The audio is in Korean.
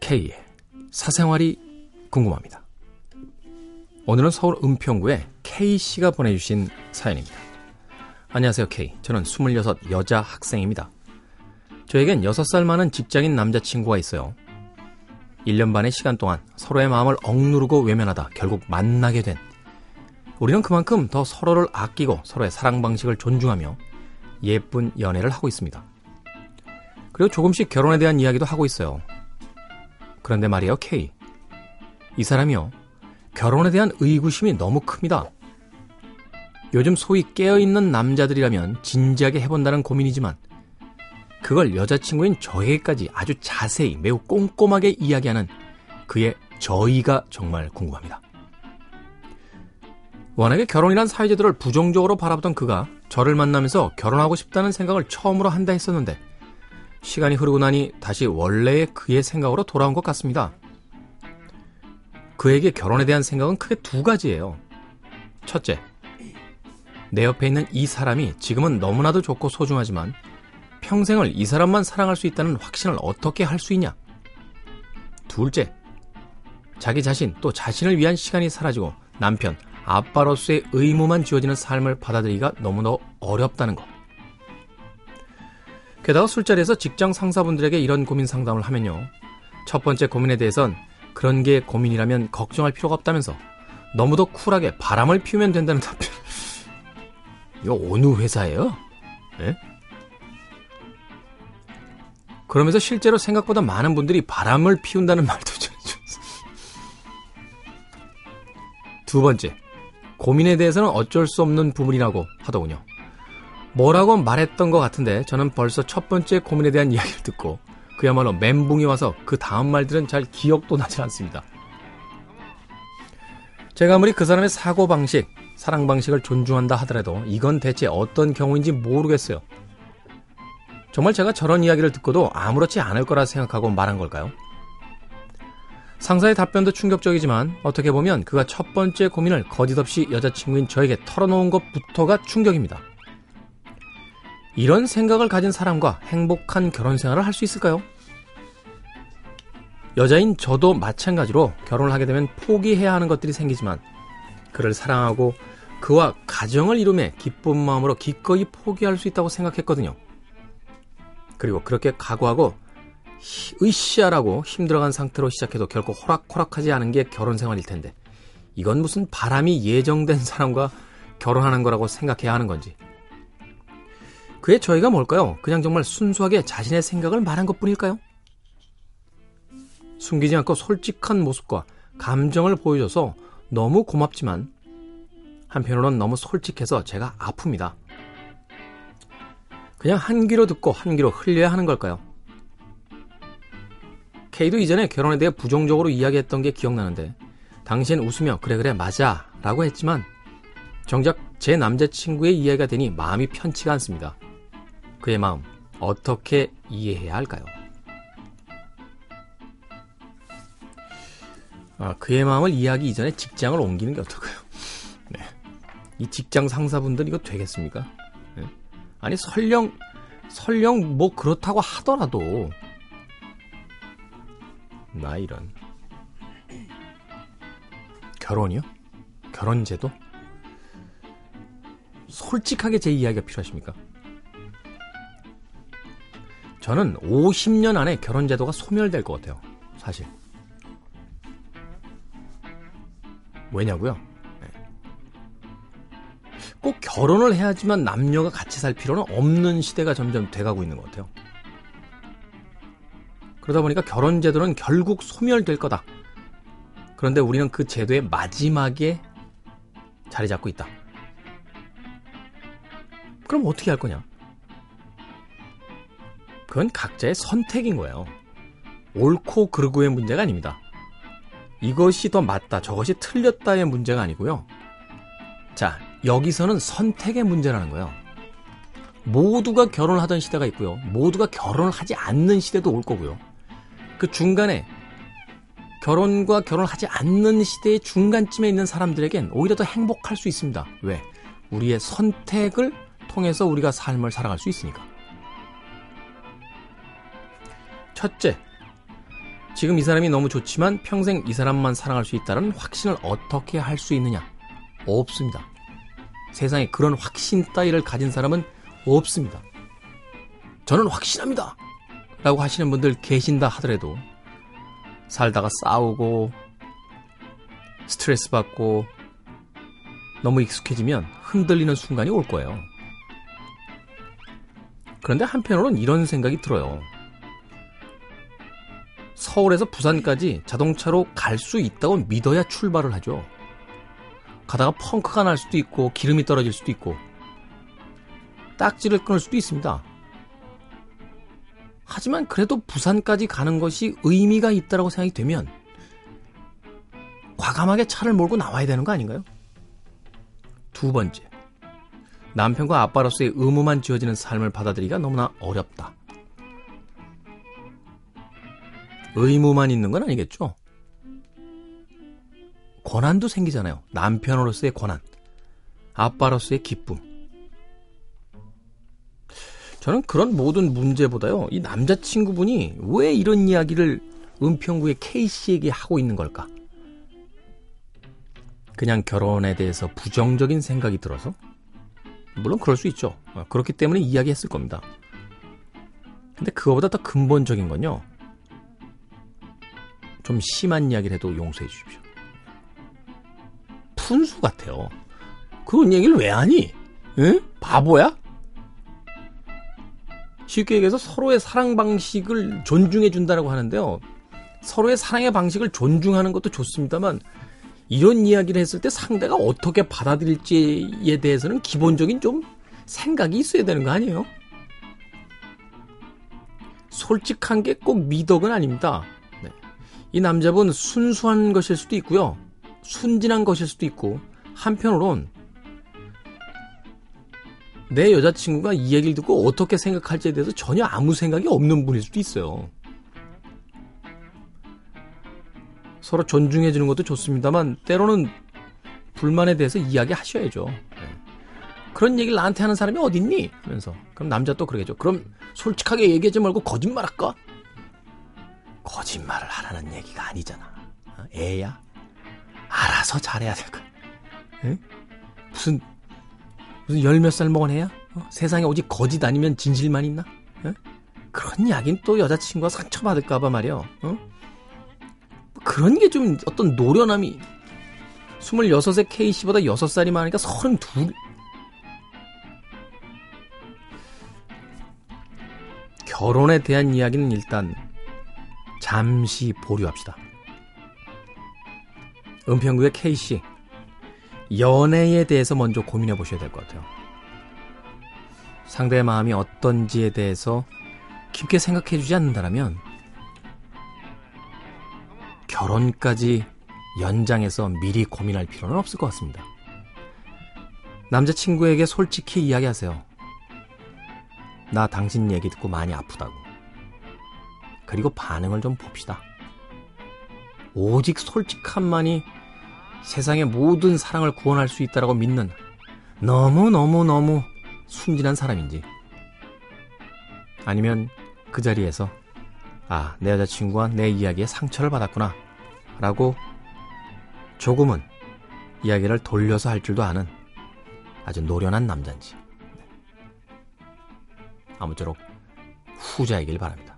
K의 사생활이 궁금합니다. 오늘은 서울 은평구에 K씨가 보내주신 사연입니다. 안녕하세요, K. 저는 26 여자 학생입니다. 저에겐 6살 많은 직장인 남자친구가 있어요. 1년 반의 시간 동안 서로의 마음을 억누르고 외면하다 결국 만나게 된 우리는 그만큼 더 서로를 아끼고 서로의 사랑 방식을 존중하며 예쁜 연애를 하고 있습니다. 그리고 조금씩 결혼에 대한 이야기도 하고 있어요. 그런데 말이에요, K. 이 사람이요. 결혼에 대한 의구심이 너무 큽니다. 요즘 소위 깨어있는 남자들이라면 진지하게 해본다는 고민이지만 그걸 여자친구인 저에게까지 아주 자세히 매우 꼼꼼하게 이야기하는 그의 저의가 정말 궁금합니다. 워낙에 결혼이란 사회제도를 부정적으로 바라보던 그가 저를 만나면서 결혼하고 싶다는 생각을 처음으로 한다 했었는데 시간이 흐르고 나니 다시 원래의 그의 생각으로 돌아온 것 같습니다. 그에게 결혼에 대한 생각은 크게 두 가지예요. 첫째, 내 옆에 있는 이 사람이 지금은 너무나도 좋고 소중하지만 평생을 이 사람만 사랑할 수 있다는 확신을 어떻게 할 수 있냐? 둘째, 자기 자신 또 자신을 위한 시간이 사라지고 남편, 아빠로서의 의무만 지어지는 삶을 받아들이기가 너무나 어렵다는 것. 게다가 술자리에서 직장 상사분들에게 이런 고민 상담을 하면요. 첫 번째 고민에 대해선 그런 게 고민이라면 걱정할 필요가 없다면서 너무도 쿨하게 바람을 피우면 된다는 답변. 이거 어느 회사예요? 네? 그러면서 실제로 생각보다 많은 분들이 바람을 피운다는 말도 전해줬어요. 두 번째, 고민에 대해서는 어쩔 수 없는 부분이라고 하더군요. 뭐라고 말했던 것 같은데 저는 벌써 첫 번째 고민에 대한 이야기를 듣고 그야말로 멘붕이 와서 그 다음 말들은 잘 기억도 나지 않습니다. 제가 아무리 그 사람의 사고방식, 사랑 방식을 존중한다 하더라도 이건 대체 어떤 경우인지 모르겠어요. 정말 제가 저런 이야기를 듣고도 아무렇지 않을 거라 생각하고 말한 걸까요? 상사의 답변도 충격적이지만 어떻게 보면 그가 첫 번째 고민을 거짓없이 여자친구인 저에게 털어놓은 것부터가 충격입니다. 이런 생각을 가진 사람과 행복한 결혼 생활을 할 수 있을까요? 여자인 저도 마찬가지로 결혼을 하게 되면 포기해야 하는 것들이 생기지만 그를 사랑하고 그와 가정을 이루며 기쁜 마음으로 기꺼이 포기할 수 있다고 생각했거든요. 그리고 그렇게 각오하고 으쌰라고 힘들어간 상태로 시작해도 결코 호락호락하지 않은 게 결혼 생활일 텐데 이건 무슨 바람이 예정된 사람과 결혼하는 거라고 생각해야 하는 건지 그의 저희가 뭘까요? 그냥 정말 순수하게 자신의 생각을 말한 것 뿐일까요? 숨기지 않고 솔직한 모습과 감정을 보여줘서 너무 고맙지만 한편으로는 너무 솔직해서 제가 아픕니다. 그냥 한 귀로 듣고 한 귀로 흘려야 하는 걸까요? 케이도 이전에 결혼에 대해 부정적으로 이야기했던 게 기억나는데 당신 웃으며 그래 그래 맞아 라고 했지만 정작 제 남자친구의 이해가 되니 마음이 편치가 않습니다. 그의 마음 어떻게 이해해야 할까요? 아, 그의 마음을 이해하기 이전에 직장을 옮기는 게 어떨까요? 네. 이 직장 상사분들 이거 되겠습니까? 네. 아니 설령 설령 뭐 그렇다고 하더라도 나 이런 결혼이요? 결혼 제도? 솔직하게 제 이야기가 필요하십니까? 저는 50년 안에 결혼 제도가 소멸될 것 같아요. 사실. 왜냐고요? 결혼을 해야지만 남녀가 같이 살 필요는 없는 시대가 점점 돼가고 있는 것 같아요. 그러다 보니까 결혼 제도는 결국 소멸될 거다. 그런데 우리는 그 제도의 마지막에 자리 잡고 있다. 그럼 어떻게 할 거냐? 그건 각자의 선택인 거예요. 옳고 그르고의 문제가 아닙니다. 이것이 더 맞다, 저것이 틀렸다의 문제가 아니고요. 자, 여기서는 선택의 문제라는 거예요. 모두가 결혼을 하던 시대가 있고요. 모두가 결혼을 하지 않는 시대도 올 거고요. 그 중간에 결혼과 결혼하지 않는 시대의 중간쯤에 있는 사람들에겐 오히려 더 행복할 수 있습니다. 왜? 우리의 선택을 통해서 우리가 삶을 살아갈 수 있으니까. 첫째, 지금 이 사람이 너무 좋지만 평생 이 사람만 사랑할 수 있다는 확신을 어떻게 할 수 있느냐? 없습니다. 세상에 그런 확신 따위를 가진 사람은 없습니다. 저는 확신합니다. 라고 하시는 분들 계신다 하더라도 살다가 싸우고 스트레스 받고 너무 익숙해지면 흔들리는 순간이 올 거예요. 그런데 한편으로는 이런 생각이 들어요. 서울에서 부산까지 자동차로 갈 수 있다고 믿어야 출발을 하죠. 가다가 펑크가 날 수도 있고 기름이 떨어질 수도 있고 딱지를 끊을 수도 있습니다. 하지만 그래도 부산까지 가는 것이 의미가 있다라고 생각이 되면 과감하게 차를 몰고 나와야 되는 거 아닌가요? 두 번째. 남편과 아빠로서의 의무만 지어지는 삶을 받아들이기가 너무나 어렵다. 의무만 있는 건 아니겠죠? 권한도 생기잖아요. 남편으로서의 권한. 아빠로서의 기쁨. 저는 그런 모든 문제보다요, 이 남자친구분이 왜 이런 이야기를 은평구의 K씨에게 하고 있는 걸까? 그냥 결혼에 대해서 부정적인 생각이 들어서? 물론 그럴 수 있죠. 그렇기 때문에 이야기했을 겁니다. 근데 그거보다 더 근본적인 건요, 좀 심한 이야기를 해도 용서해 주십시오. 푼수 같아요. 그런 얘기를 왜 하니? 응? 바보야? 쉽게 얘기해서 서로의 사랑 방식을 존중해 준다고 하는데요. 서로의 사랑의 방식을 존중하는 것도 좋습니다만 이런 이야기를 했을 때 상대가 어떻게 받아들일지에 대해서는 기본적인 좀 생각이 있어야 되는 거 아니에요? 솔직한 게 꼭 미덕은 아닙니다. 네. 이 남자분 순수한 것일 수도 있고요. 순진한 것일 수도 있고 한편으론 내 여자친구가 이 얘기를 듣고 어떻게 생각할지에 대해서 전혀 아무 생각이 없는 분일 수도 있어요. 서로 존중해 주는 것도 좋습니다만 때로는 불만에 대해서 이야기하셔야죠. 네. 그런 얘기를 나한테 하는 사람이 어딨니? 하면서 그럼 남자 또 그러겠죠. 그럼 솔직하게 얘기하지 말고 거짓말할까? 거짓말을 하라는 얘기가 아니잖아. 어, 애야. 알아서 잘해야 될 거야. 에? 무슨 무슨 열 몇 살 먹은 애야? 어? 세상에 오직 거짓 아니면 진실만 있나? 에? 그런 이야기는 또 여자친구가 상처받을까봐 말이야. 어? 그런 게 좀 어떤 노련함이 26의 K씨보다 6살이 많으니까 32 결혼에 대한 이야기는 일단 잠시 보류합시다. 은평구의 K씨 연애에 대해서 먼저 고민해 보셔야 될 것 같아요. 상대의 마음이 어떤지에 대해서 깊게 생각해 주지 않는다면 결혼까지 연장해서 미리 고민할 필요는 없을 것 같습니다. 남자친구에게 솔직히 이야기하세요. 나 당신 얘기 듣고 많이 아프다고. 그리고 반응을 좀 봅시다. 오직 솔직함만이 세상의 모든 사랑을 구원할 수 있다라고 믿는 너무너무너무 순진한 사람인지 아니면 그 자리에서 아, 내 여자친구가 내 이야기에 상처를 받았구나 라고 조금은 이야기를 돌려서 할 줄도 아는 아주 노련한 남자인지 아무쪼록 후자이길 바랍니다.